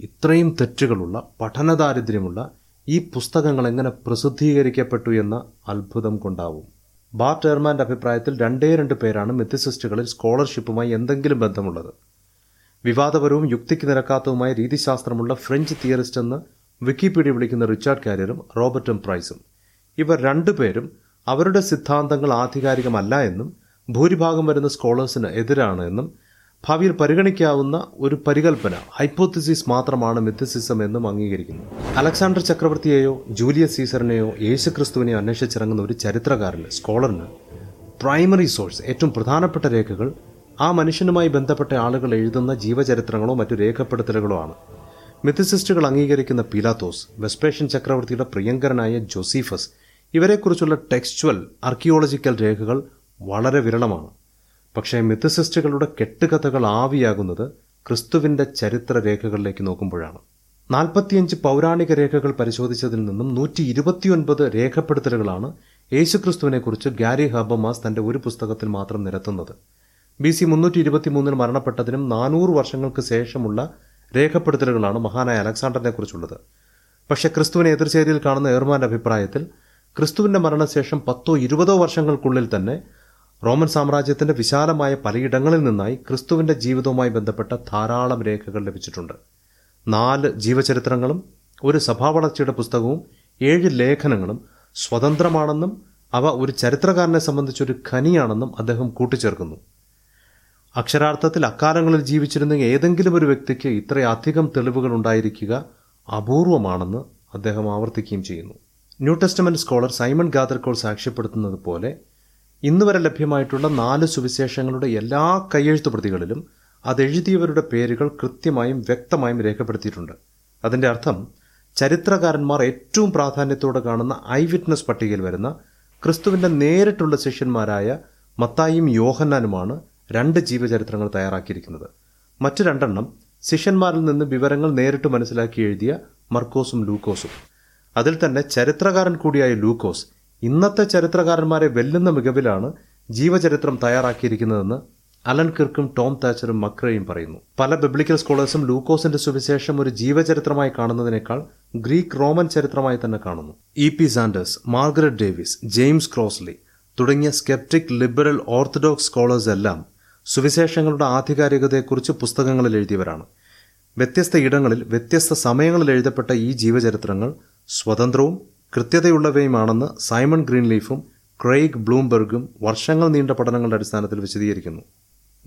ഇത്രയും തെറ്റുകളുള്ള പഠനദാരിദ്ര്യമുള്ള ഈ പുസ്തകങ്ങൾ എങ്ങനെ പ്രസിദ്ധീകരിക്കപ്പെട്ടു എന്ന അത്ഭുതം കൊണ്ടാവും. ബാർട്ട് എർമാന്റെ അഭിപ്രായത്തിൽ രണ്ടേ രണ്ട് പേരാണ് മെത്തിസിസ്റ്റുകളിൽ സ്കോളർഷിപ്പുമായി എന്തെങ്കിലും ബന്ധമുള്ളത്. വിവാദപരവും യുക്തിക്ക് നിരക്കാത്തതുമായ രീതിശാസ്ത്രമുള്ള ഫ്രഞ്ച് തിയറിസ്റ്റ് എന്ന് വിക്കിപീഡിയ വിളിക്കുന്ന റിച്ചാർഡ് കാരിയറും റോബർട്ടും പ്രൈസും. ഇവർ രണ്ടുപേരും അവരുടെ സിദ്ധാന്തങ്ങൾ ആധികാരികമല്ല എന്നും ഭൂരിഭാഗം വരുന്ന സ്കോളേഴ്സിന് എതിരാണ് എന്നും ഭാവിയിൽ പരിഗണിക്കാവുന്ന ഒരു പരികൽപ്പന ഹൈപ്പോത്തിസിസ് മാത്രമാണ് മിത്തസിസം എന്നും അംഗീകരിക്കുന്നു. അലക്സാണ്ടർ ചക്രവർത്തിയെയോ ജൂലിയസ് സീസറിനെയോ യേശുക്രിസ്തുവിനെയോ അന്വേഷിച്ചിറങ്ങുന്ന ഒരു ചരിത്രകാരന് സ്കോളറിന് പ്രൈമറി സോഴ്സ് ഏറ്റവും പ്രധാനപ്പെട്ട രേഖകൾ ആ മനുഷ്യനുമായി ബന്ധപ്പെട്ട ആളുകൾ എഴുതുന്ന ജീവചരിത്രങ്ങളോ മറ്റു രേഖപ്പെടുത്തലുകളോ ആണ്. മിത്തസിസ്റ്റുകൾ അംഗീകരിക്കുന്ന പീലാത്തോസ് വെസ്പേഷ്യൻ ചക്രവർത്തിയുടെ പ്രിയങ്കരനായ ജോസീഫസ് ഇവരെക്കുറിച്ചുള്ള ടെക്സ്ച്വൽ ആർക്കിയോളജിക്കൽ രേഖകൾ വളരെ വിരളമാണ്. പക്ഷേ മിഥസിസ്റ്റുകളുടെ കെട്ടുകഥകൾ ആവിയാകുന്നത് ക്രിസ്തുവിന്റെ ചരിത്ര രേഖകളിലേക്ക് നോക്കുമ്പോഴാണ്. നാൽപ്പത്തിയഞ്ച് പൗരാണിക രേഖകൾ പരിശോധിച്ചതിൽ നിന്നും നൂറ്റി ഇരുപത്തിയൊൻപത് രേഖപ്പെടുത്തലുകളാണ് യേശുക്രിസ്തുവിനെക്കുറിച്ച് ഗാരി ഹബമാസ് തന്റെ ഒരു പുസ്തകത്തിൽ മാത്രം നിരത്തുന്നത്. ബി സി മുന്നൂറ്റി ഇരുപത്തി മൂന്നിൽ മരണപ്പെട്ടതിനും നാനൂറ് വർഷങ്ങൾക്ക് ശേഷമുള്ള രേഖപ്പെടുത്തലുകളാണ് മഹാനായ അലക്സാണ്ടറിനെ കുറിച്ചുള്ളത് പക്ഷേ ക്രിസ്തുവിനെ എതിർചേരിയിൽ കാണുന്ന ഏർമാന്റെ അഭിപ്രായത്തിൽ ക്രിസ്തുവിന്റെ മരണശേഷം പത്തോ ഇരുപതോ വർഷങ്ങൾക്കുള്ളിൽ തന്നെ റോമൻ സാമ്രാജ്യത്തിന്റെ വിശാലമായ പലയിടങ്ങളിൽ നിന്നായി ക്രിസ്തുവിന്റെ ജീവിതവുമായി ബന്ധപ്പെട്ട ധാരാളം രേഖകൾ ലഭിച്ചിട്ടുണ്ട്. നാല് ജീവചരിത്രങ്ങളും ഒരു സഭാവളർച്ചയുടെ പുസ്തകവും ഏഴ് ലേഖനങ്ങളും സ്വതന്ത്രമാണെന്നും അവ ഒരു ചരിത്രകാരനെ സംബന്ധിച്ചൊരു ഖനിയാണെന്നും അദ്ദേഹം കൂട്ടിച്ചേർക്കുന്നു. അക്ഷരാർത്ഥത്തിൽ അക്കാലങ്ങളിൽ ജീവിച്ചിരുന്ന ഏതെങ്കിലും ഒരു വ്യക്തിക്ക് ഇത്രയധികം തെളിവുകൾ ഉണ്ടായിരിക്കുക അപൂർവമാണെന്ന് അദ്ദേഹം ആവർത്തിക്കുകയും ചെയ്യുന്നു. New Testament scholar Simon Gathercole സാക്ഷ്യപ്പെടുത്തുന്നത് പോലെ ഇന്ന് വരെ ലഭ്യമായിട്ടുള്ള നാല് സുവിശേഷങ്ങളുടെ എല്ലാ കയ്യെഴുത്തു പ്രതികളിലും അതെഴുതിയവരുടെ പേരുകൾ കൃത്യമായും വ്യക്തമായും രേഖപ്പെടുത്തിയിട്ടുണ്ട്. അതിന്റെ അർത്ഥം ചരിത്രകാരന്മാർ ഏറ്റവും പ്രാധാന്യത്തോടെ കാണുന്ന ഐ വിറ്റ്നസ് പട്ടികയിൽ വരുന്ന ക്രിസ്തുവിന്റെ നേരിട്ടുള്ള ശിഷ്യന്മാരായ മത്തായും യോഹന്നാനുമാണ് രണ്ട് ജീവചരിത്രങ്ങൾ തയ്യാറാക്കിയിരിക്കുന്നത്. മറ്റു രണ്ടെണ്ണം ശിഷ്യന്മാരിൽ നിന്ന് വിവരങ്ങൾ നേരിട്ട് മനസ്സിലാക്കി എഴുതിയ മർക്കോസും ലൂക്കോസും. അതിൽ തന്നെ ചരിത്രകാരൻ കൂടിയായ ലൂക്കോസ് ഇന്നത്തെ ചരിത്രകാരന്മാരെ വെല്ലുന്ന മികവിലാണ് ജീവചരിത്രം തയ്യാറാക്കിയിരിക്കുന്നതെന്ന് അലൻ കിർക്കും ടോം താച്ചറും മക്രയും പറയുന്നു. പല ബിബ്ലിക്കൽ സ്കോളേഴ്സും ലൂക്കോസിന്റെ സുവിശേഷം ഒരു ജീവചരിത്രമായി കാണുന്നതിനേക്കാൾ ഗ്രീക്ക് റോമൻ ചരിത്രമായി തന്നെ കാണുന്നു. E P Sanders Margaret Davies James Crossley തുടങ്ങിയ സ്കെപ്റ്റിക് ലിബറൽ ഓർത്തഡോക്സ് സ്കോളേഴ്സ് എല്ലാം സുവിശേഷങ്ങളുടെ ആധികാരികതയെക്കുറിച്ച് പുസ്തകങ്ങളിൽ എഴുതിയവരാണ്. വ്യത്യസ്ത ഇടങ്ങളിൽ വ്യത്യസ്ത സമയങ്ങളിൽ എഴുതപ്പെട്ട ഈ ജീവചരിത്രങ്ങൾ സ്വതന്ത്രവും കൃത്യതയുള്ളവയുമാണെന്ന് സൈമൺ ഗ്രീൻലീഫും ക്രെയ്ഗ് ബ്ലൂംബെർഗും വർഷങ്ങൾ നീണ്ട പഠനങ്ങളുടെ അടിസ്ഥാനത്തിൽ വിശദീകരിക്കുന്നു.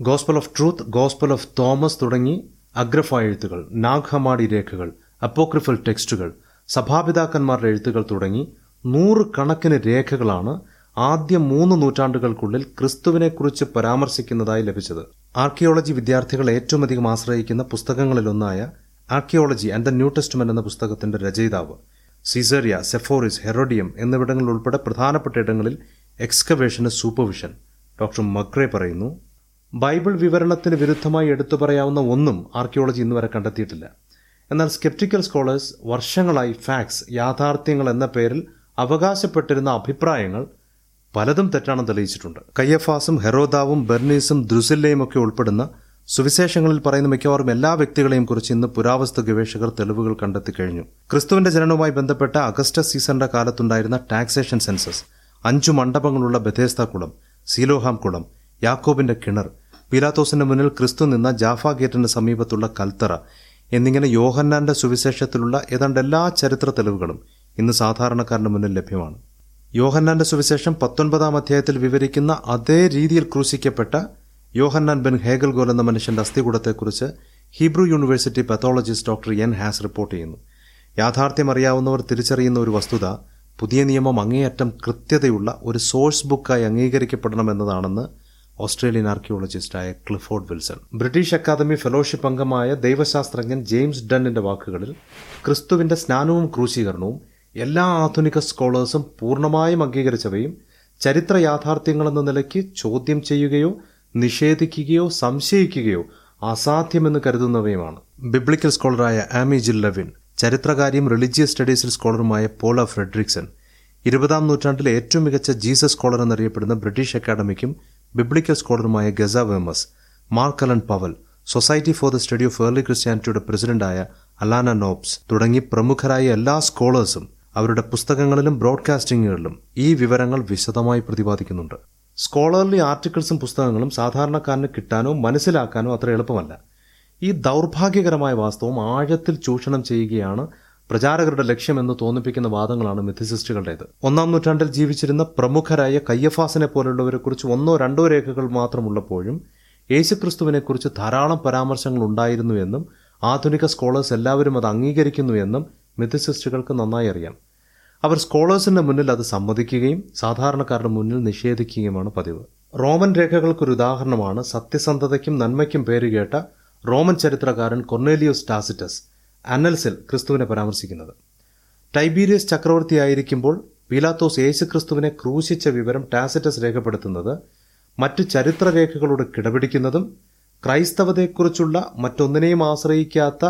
Gospel of Truth Gospel of Thomas തുടങ്ങി അഗ്രഫ എഴുത്തുകൾ നാഗ്ഹമാടി രേഖകൾ അപ്പോക്രിഫൽ ടെക്സ്റ്റുകൾ സഭാപിതാക്കന്മാരുടെ എഴുത്തുകൾ തുടങ്ങി നൂറുകണക്കിന് രേഖകളാണ് ആദ്യ മൂന്ന് നൂറ്റാണ്ടുകൾക്കുള്ളിൽ ക്രിസ്തുവിനെക്കുറിച്ച് പരാമർശിക്കുന്നതായി ലഭിച്ചത്. ആർക്കിയോളജി വിദ്യാർത്ഥികൾ ഏറ്റവും അധികം ആശ്രയിക്കുന്ന പുസ്തകങ്ങളിലൊന്നായ archaeology and the New Testament എന്ന പുസ്തകത്തിന്റെ രചയിതാവ് സിസേറിയ സെഫോറിസ് ഹെറോഡിയം എന്നിവിടങ്ങൾ ഉൾപ്പെടെ പ്രധാനപ്പെട്ട ഇടങ്ങളിൽ എക്സ്കവേഷന് സൂപ്പർവിഷൻ ഡോക്ടർ മക്രേ പറയുന്നു ബൈബിൾ വിവരണത്തിന് വിരുദ്ധമായി എടുത്തു പറയാവുന്ന ഒന്നും ആർക്കിയോളജി ഇന്നുവരെ കണ്ടെത്തിയിട്ടില്ല. എന്നാൽ സ്കെപ്റ്റിക്കൽ സ്കോളേഴ്സ് വർഷങ്ങളായി ഫാക്സ് യാഥാർത്ഥ്യങ്ങൾ എന്ന പേരിൽ അവകാശപ്പെട്ടിരുന്ന അഭിപ്രായങ്ങൾ പലതും തെറ്റാണെന്ന് തെളിയിച്ചിട്ടുണ്ട്. കയ്യഫാസും ഹെറോദാവും ബെർണീസും ദ്രുസില്ലയും ഒക്കെ ഉൾപ്പെടുന്ന സുവിശേഷങ്ങളിൽ പറയുന്ന മിക്കവാറും എല്ലാ വ്യക്തികളെയും കുറിച്ച് ഇന്ന് പുരാവസ്തു ഗവേഷകർ തെളിവുകൾ കണ്ടെത്തി കഴിഞ്ഞു. ക്രിസ്തുവിന്റെ ജനനവുമായി ബന്ധപ്പെട്ട അഗസ്റ്റസ് സീസറിന്റെ കാലത്തുണ്ടായിരുന്ന ടാക്സേഷൻ സെൻസസ് അഞ്ചു മണ്ഡപങ്ങളുള്ള ബഥേസ്ത കുളം സീലോഹാം കുളം യാക്കോബിന്റെ കിണർ പീലാത്തോസിന്റെ മുന്നിൽ ക്രിസ്തു നിന്ന ജാഫ ഗേറ്റിന് സമീപത്തുള്ള കൽത്തറ എന്നിങ്ങനെ യോഹന്നാന്റെ സുവിശേഷത്തിലുള്ള ഏതാണ്ട് എല്ലാ ചരിത്ര തെളിവുകളും ഇന്ന് സാധാരണക്കാരന് മുന്നിൽ ലഭ്യമാണ്. യോഹന്നാന്റെ സുവിശേഷം പത്തൊൻപതാം അധ്യായത്തിൽ വിവരിക്കുന്ന അതേ രീതിയിൽ ക്രൂശിക്കപ്പെട്ട യോഹന്നാൻ ബെൻ ഹേഗൽഗോൽ എന്ന മനുഷ്യന്റെ അസ്ഥികൂടത്തെക്കുറിച്ച് Hebrew University pathologist doctor N Haas report ചെയ്യുന്നു. യാഥാർത്ഥ്യം അറിയാവുന്നവർ തിരിച്ചറിയുന്ന ഒരു വസ്തുത പുതിയ നിയമം അങ്ങേയറ്റം കൃത്യതയുള്ള ഒരു സോഴ്സ് ബുക്കായി അംഗീകരിക്കപ്പെടണമെന്നതാണെന്ന് Australian ആർക്കിയോളജിസ്റ്റായ Clifford Wilson. British Academy fellowship അംഗമായ ദൈവശാസ്ത്രജ്ഞൻ ജെയിംസ് ഡണ്ണിന്റെ വാക്കുകളിൽ ക്രിസ്തുവിന്റെ സ്നാനവും ക്രൂശീകരണവും എല്ലാ ആധുനിക സ്കോളേഴ്സും പൂർണമായും അംഗീകരിച്ചവയും ചരിത്ര യാഥാർത്ഥ്യങ്ങളെന്ന നിലയ്ക്ക് ചോദ്യം ചെയ്യുകയോ നിഷേധിക്കുകയോ സംശയിക്കുകയോ അസാധ്യമെന്ന് കരുതുന്നവയുമാണ്. ബിബ്ലിക്കൽ സ്കോളറായ ആമി ലെവിൻ ചരിത്രകാരിയും റിലീജിയസ് സ്റ്റഡീസിൽ സ്കോളറുമായ പോള ഫ്രെഡ്രിക്സൺ ഇരുപതാം നൂറ്റാണ്ടിലെ ഏറ്റവും മികച്ച ജീസസ് സ്കോളർ എന്നറിയപ്പെടുന്ന ബ്രിട്ടീഷ് അക്കാഡമിക്കും biblical സ്കോളറുമായ Geza Vermes Mark Allan Powell Society for the Study of Early ക്രിസ്ത്യാനിറ്റിയുടെ പ്രസിഡന്റായ അലാന നോബ്സ് തുടങ്ങി പ്രമുഖരായ എല്ലാ സ്കോളേഴ്സും അവരുടെ പുസ്തകങ്ങളിലും ബ്രോഡ്കാസ്റ്റിംഗുകളിലും ഈ വിവരങ്ങൾ വിശദമായി പ്രതിപാദിക്കുന്നുണ്ട്. സ്കോളർലി ആർട്ടിക്കിൾസും പുസ്തകങ്ങളും സാധാരണക്കാരന് കിട്ടാനോ മനസ്സിലാക്കാനോ അത്ര എളുപ്പമല്ല. ഈ ദൗർഭാഗ്യകരമായ വാസ്തവം ആഴത്തിൽ ചൂഷണം ചെയ്യുകയാണ് പ്രചാരകരുടെ ലക്ഷ്യമെന്ന് തോന്നിപ്പിക്കുന്ന വാദങ്ങളാണ് മിഥിസിസ്റ്റുകളുടേത്. ഒന്നാം നൂറ്റാണ്ടിൽ ജീവിച്ചിരുന്ന പ്രമുഖരായ കയ്യഫാസിനെ പോലുള്ളവരെക്കുറിച്ച് ഒന്നോ രണ്ടോ രേഖകൾ മാത്രമുള്ളപ്പോഴും യേശുക്രിസ്തുവിനെക്കുറിച്ച് ധാരാളം പരാമർശങ്ങൾ ഉണ്ടായിരുന്നു എന്നും ആധുനിക സ്കോളേഴ്സ് എല്ലാവരും അത് അംഗീകരിക്കുന്നു എന്നും മിഥിസിസ്റ്റുകൾക്ക് നന്നായി അറിയാം. അവർ സ്കോളേഴ്സിന്റെ മുന്നിൽ അത് സമ്മതിക്കുകയും സാധാരണക്കാരുടെ മുന്നിൽ നിഷേധിക്കുകയുമാണ് പതിവ്. റോമൻ രേഖകൾക്കൊരു ഉദാഹരണമാണ് സത്യസന്ധതയ്ക്കും നന്മയ്ക്കും പേരുകേട്ട റോമൻ ചരിത്രകാരൻ കൊർണേലിയോസ് ടാസിറ്റസ് അനൽസിൽ ക്രിസ്തുവിനെ പരാമർശിക്കുന്നത്. ടൈബീരിയസ് ചക്രവർത്തിയായിരിക്കുമ്പോൾ പീലാത്തോസ് യേശുക്രിസ്തുവിനെ ക്രൂശിച്ച വിവരം ടാസിറ്റസ് രേഖപ്പെടുത്തുന്നത് മറ്റു ചരിത്രരേഖകളോട് കിടപിടിക്കുന്നതും ക്രൈസ്തവതയെക്കുറിച്ചുള്ള മറ്റൊന്നിനെയും ആശ്രയിക്കാത്ത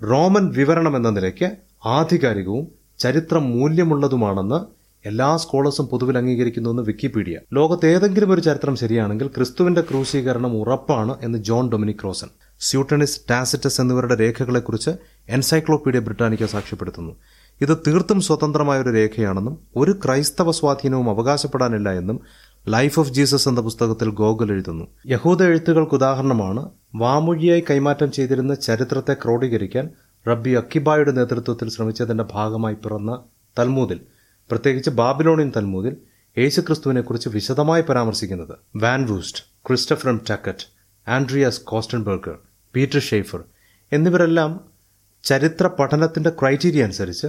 റോമൻ വിവരണം എന്ന നിലയ്ക്ക് ആധികാരികവും ചരിത്ര മൂല്യമുള്ളതുമാണെന്ന് എല്ലാ സ്കോളേഴ്സും പൊതുവിൽ അംഗീകരിക്കുന്നുവെന്ന് വിക്കിപീഡിയ. ലോകത്ത് ഏതെങ്കിലും ഒരു ചരിത്രം ശരിയാണെങ്കിൽ ക്രിസ്തുവിന്റെ ക്രൂശീകരണം ഉറപ്പാണ് എന്ന് John Dominic Crossan. Suetonius Tacitus എന്നിവരുടെ രേഖകളെക്കുറിച്ച് എൻസൈക്ലോപീഡിയ ബ്രിട്ടാനിക്ക സാക്ഷ്യപ്പെടുത്തുന്നു. ഇത് തീർത്തും സ്വതന്ത്രമായ ഒരു രേഖയാണെന്നും ഒരു ക്രൈസ്തവ സ്വാധീനവും അവകാശപ്പെടാനില്ല എന്നും ലൈഫ് ഓഫ് ജീസസ് എന്ന പുസ്തകത്തിൽ ഗോഗൽ എഴുതുന്നു. യഹൂദ എഴുത്തുകൾക്ക് ഉദാഹരണമാണ് വാമൊഴിയായി കൈമാറ്റം ചെയ്തിരുന്ന ചരിത്രത്തെ ക്രോഡീകരിക്കാൻ റബ്ബി അക്കിബായുടെ നേതൃത്വത്തിൽ ശ്രമിച്ചതിന്റെ ഭാഗമായി പിറന്ന തൽമൂദിൽ പ്രത്യേകിച്ച് ബാബിലോണിയൻ തൽമൂദിൽ യേശുക്രിസ്തുവിനെക്കുറിച്ച് വിശദമായി പരാമർശിക്കുന്നത് Van Voorst Christopher M Tuckett Andreas Kostenberger Peter Schafer എന്നിവരെല്ലാം ചരിത്ര പഠനത്തിന്റെ ക്രൈറ്റീരിയ അനുസരിച്ച്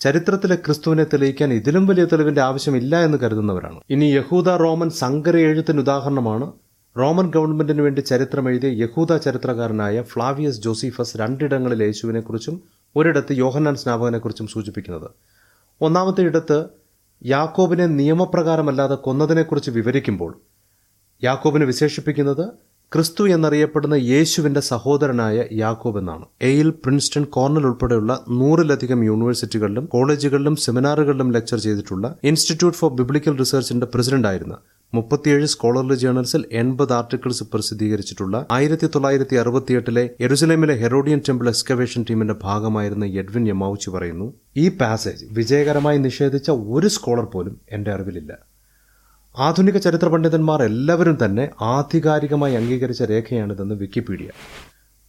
ചരിത്രത്തിലെ ക്രിസ്തുവിനെ തെളിയിക്കാൻ ഇതിലും വലിയ തെളിവിന്റെ ആവശ്യമില്ല എന്ന് കരുതുന്നവരാണ്. ഇനി യഹൂദ റോമൻ സങ്കര എഴുത്തിന് ഉദാഹരണമാണ് റോമൻ ഗവൺമെന്റിന് വേണ്ടി ചരിത്രം എഴുതിയ യഹൂദ ചരിത്രകാരനായ ഫ്ലാവിയസ് ജോസീഫസ് രണ്ടിടങ്ങളിൽ യേശുവിനെക്കുറിച്ചും ഒരിടത്ത് യോഹന്നാൻ സ്നാപകനെക്കുറിച്ചും സൂചിപ്പിക്കുന്നത്. ഒന്നാമത്തെ ഇടത്ത് യാക്കോബിനെ നിയമപ്രകാരമല്ലാതെ കൊന്നതിനെക്കുറിച്ച് വിവരിക്കുമ്പോൾ യാക്കോബിനെ വിശേഷിപ്പിക്കുന്നത് ക്രിസ്തു എന്നറിയപ്പെടുന്ന യേശുവിന്റെ സഹോദരനായ യാക്കോബ് എന്നാണ്. എയിൽ പ്രിൻസ്റ്റൺ കോർണൽ ഉൾപ്പെടെയുള്ള നൂറിലധികം യൂണിവേഴ്സിറ്റികളിലും കോളേജുകളിലും സെമിനാറുകളിലും ലെക്ചർ ചെയ്തിട്ടുള്ള ഇൻസ്റ്റിറ്റ്യൂട്ട് ഫോർ ബിബ്ലിക്കൽ റിസർച്ചിന്റെ പ്രസിഡന്റായിരുന്ന മുപ്പത്തിയേഴ് സ്കോളർലി ജേണൽസിൽ എൺപത് ആർട്ടിക്കിൾസ് പ്രസിദ്ധീകരിച്ചിട്ടുള്ള ആയിരത്തി തൊള്ളായിരത്തി അറുപത്തിയെട്ടിലെ എരുസലേമിലെ ഹെറോഡിയൻ ടെമ്പിൾ എക്സ്കവേഷൻ ടീമിന്റെ ഭാഗമായിരുന്ന എഡ്വിൻ യമാവുച്ചി പറയുന്നു ഈ പാസേജ് വിജയകരമായി നിഷേധിച്ച ഒരു സ്കോളർ പോലും എന്റെ അറിവിലില്ല. ആധുനിക ചരിത്ര പണ്ഡിതന്മാർ എല്ലാവരും തന്നെ ആധികാരികമായി അംഗീകരിച്ച രേഖയാണിതെന്ന് വിക്കിപീഡിയ.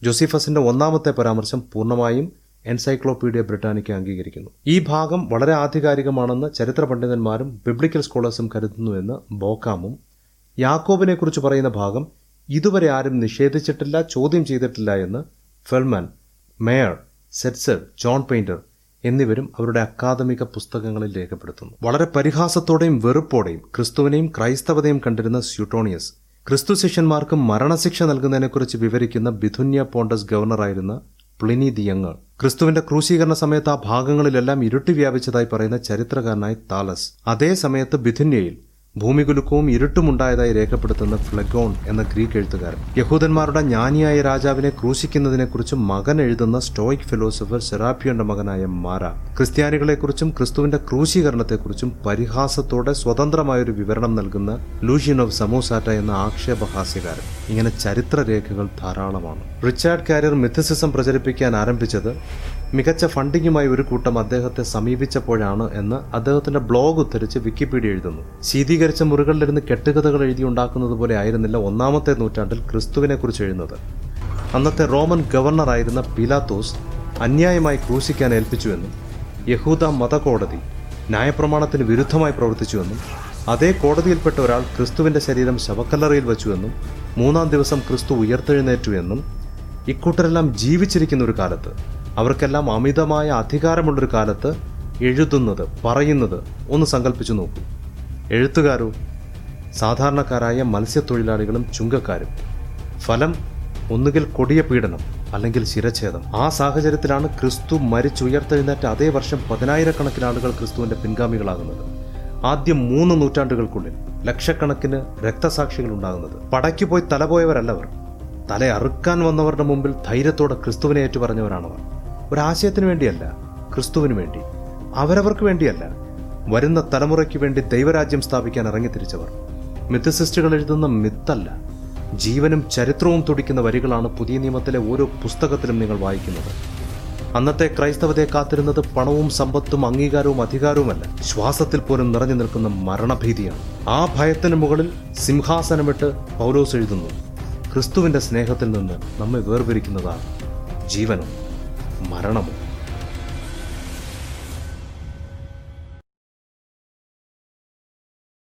ജോസിഫസിന്റെ ഒന്നാമത്തെ പരാമർശം പൂർണമായും എൻസൈക്ലോപീഡിയ ബ്രിട്ടാനിക്ക അംഗീകരിക്കുന്നു. ഈ ഭാഗം വളരെ ആധികാരികമാണെന്ന് ചരിത്ര പണ്ഡിതന്മാരും ബിബ്ലിക്കൽ സ്കോളേഴ്സും കരുതുന്നുവെന്ന് ബോക്കാമും യാക്കോബിനെക്കുറിച്ച് പറയുന്ന ഭാഗം ഇതുവരെ ആരും നിഷേധിച്ചിട്ടില്ല ചോദ്യം ചെയ്തിട്ടില്ല എന്ന് Feldman Meier Setzer John Painter എന്നിവരും അവരുടെ അക്കാദമിക പുസ്തകങ്ങളിൽ രേഖപ്പെടുത്തുന്നു. വളരെ പരിഹാസത്തോടെയും വെറുപ്പോടെയും ക്രിസ്തുവിനെയും ക്രൈസ്തവതയും കണ്ടിരുന്ന സ്യൂട്ടോണിയസ് ക്രിസ്തു ശിഷ്യന്മാർക്ക് മരണശിക്ഷ നൽകുന്നതിനെക്കുറിച്ച് വിവരിക്കുന്ന ബിഥുന്യ പോണ്ടസ് ഗവർണറായിരുന്ന പ്ലിനി ദി യങ് ക്രിസ്തുവിന്റെ ക്രൂശീകരണ സമയത്ത് ആ ഭാഗങ്ങളിലെല്ലാം ഇരുട്ടി വ്യാപിച്ചതായി പറയുന്ന ചരിത്രകാരനായി താലസ്. അതേ സമയത്ത് ബിഥുന്യയിൽ ഭൂമികുലുക്കവും ഇരുട്ടുമുണ്ടായതായി രേഖപ്പെടുത്തുന്ന ഫ്ലെഗോൺ എന്ന ഗ്രീക്ക് എഴുത്തുകാരൻ. യഹൂദന്മാരുടെ ജ്ഞാനിയായ രാജാവിനെ ക്രൂശിക്കുന്നതിനെക്കുറിച്ച് മകൻ എഴുതുന്ന സ്റ്റോയിക് ഫിലോസഫർ സെറാപ്പിയോന്റെ മകനായ മാര ക്രിസ്ത്യാനികളെക്കുറിച്ചും ക്രിസ്തുവിന്റെ ക്രൂശീകരണത്തെക്കുറിച്ചും പരിഹാസത്തോടെ സ്വതന്ത്രമായൊരു വിവരണം നൽകുന്ന ലൂഷ്യൻ ഓഫ് സമോസാറ്റ എന്ന ആക്ഷേപഹാസ്യകാരൻ. ഇങ്ങനെ ചരിത്രരേഖകൾ ധാരാളമാണ്. റിച്ചാർഡ് കാരിയർ മിഥസിസം പ്രചരിപ്പിക്കാൻ ആരംഭിച്ചത് മികച്ച ഫണ്ടിങ്ങുമായി ഒരു കൂട്ടം അദ്ദേഹത്തെ സമീപിച്ചപ്പോഴാണ് എന്ന് അദ്ദേഹത്തിന്റെ ബ്ലോഗ് ഉദ്ധരിച്ച് വിക്കിപീഡിയ എഴുതുന്നു. ശീതീകരിച്ച മുറികളിലിരുന്ന് കെട്ടുകഥകൾ എഴുതി ഉണ്ടാക്കുന്നത് പോലെ ആയിരുന്നില്ല ഒന്നാമത്തെ നൂറ്റാണ്ടിൽ ക്രിസ്തുവിനെ കുറിച്ച് എഴുതുന്നത്. അന്നത്തെ റോമൻ ഗവർണറായിരുന്ന പിലാത്തോസ് അന്യായമായി ക്രൂശിക്കാൻ ഏൽപ്പിച്ചുവെന്നും യഹൂദ മതകോടതി ന്യായപ്രമാണത്തിന് വിരുദ്ധമായി പ്രവർത്തിച്ചുവെന്നും അതേ കോടതിയിൽപ്പെട്ട ഒരാൾ ക്രിസ്തുവിന്റെ ശരീരം ശവക്കല്ലറയിൽ വെച്ചുവെന്നും മൂന്നാം ദിവസം ക്രിസ്തു ഉയർത്തെഴുന്നേറ്റുവെന്നും ഇക്കൂട്ടരെല്ലാം ജീവിച്ചിരിക്കുന്ന ഒരു കാലത്ത് അവർക്കെല്ലാം അമിതമായ അധികാരമുള്ളൊരു കാലത്ത് എഴുതുന്നത് പറയുന്നത് ഒന്ന് സങ്കല്പിച്ചു നോക്കൂ. എഴുത്തുകാരോ? സാധാരണക്കാരായ മത്സ്യത്തൊഴിലാളികളും ചുങ്കക്കാരും. ഫലം ഒന്നുകിൽ കൊടിയ പീഡനം അല്ലെങ്കിൽ ശിരച്ഛേദം. ആ സാഹചര്യത്തിലാണ് ക്രിസ്തു മരിച്ചുയർത്തെഴുന്നേറ്റ അതേ വർഷം പതിനായിരക്കണക്കിന് ആളുകൾ ക്രിസ്തുവിന്റെ പിൻഗാമികളാകുന്നത്. ആദ്യം മൂന്ന് നൂറ്റാണ്ടുകൾക്കുള്ളിൽ ലക്ഷക്കണക്കിന് രക്തസാക്ഷികൾ ഉണ്ടാകുന്നത്. പടയ്ക്ക് പോയി തലപോയവരല്ലവർ. തല അറുക്കാൻ വന്നവരുടെ മുമ്പിൽ ധൈര്യത്തോടെ ക്രിസ്തുവിനെ ഏറ്റുപറഞ്ഞവരാണവർ. ഒരാശയത്തിനു വേണ്ടിയല്ല ക്രിസ്തുവിന് വേണ്ടി. അവരവർക്ക് വേണ്ടിയല്ല. വരുന്ന തലമുറയ്ക്ക് വേണ്ടി ദൈവരാജ്യം സ്ഥാപിക്കാൻ ഇറങ്ങിത്തിരിച്ചവർ. മിത്തസിസ്റ്റുകൾ എഴുതുന്ന മിത്തല്ല. ജീവനും ചരിത്രവും തുടിക്കുന്ന വരികളാണ് പുതിയ നിയമത്തിലെ ഓരോ പുസ്തകത്തിലും നിങ്ങൾ വായിക്കുന്നത്. അന്നത്തെ ക്രൈസ്തവതയെ കാത്തിരുന്നത് പണവും സമ്പത്തും അംഗീകാരവും അധികാരവുമല്ല. ശ്വാസത്തിൽ പോലും നിറഞ്ഞു നിൽക്കുന്ന മരണഭീതിയാണ്. ആ ഭയത്തിന് മുകളിൽ സിംഹാസനമിട്ട് പൗലോസ് എഴുതുന്നു. ക്രിസ്തുവിന്റെ സ്നേഹത്തിൽ നിന്ന് നമ്മെ വേർപിരിക്കുന്നതാണ് ജീവനും മരണവും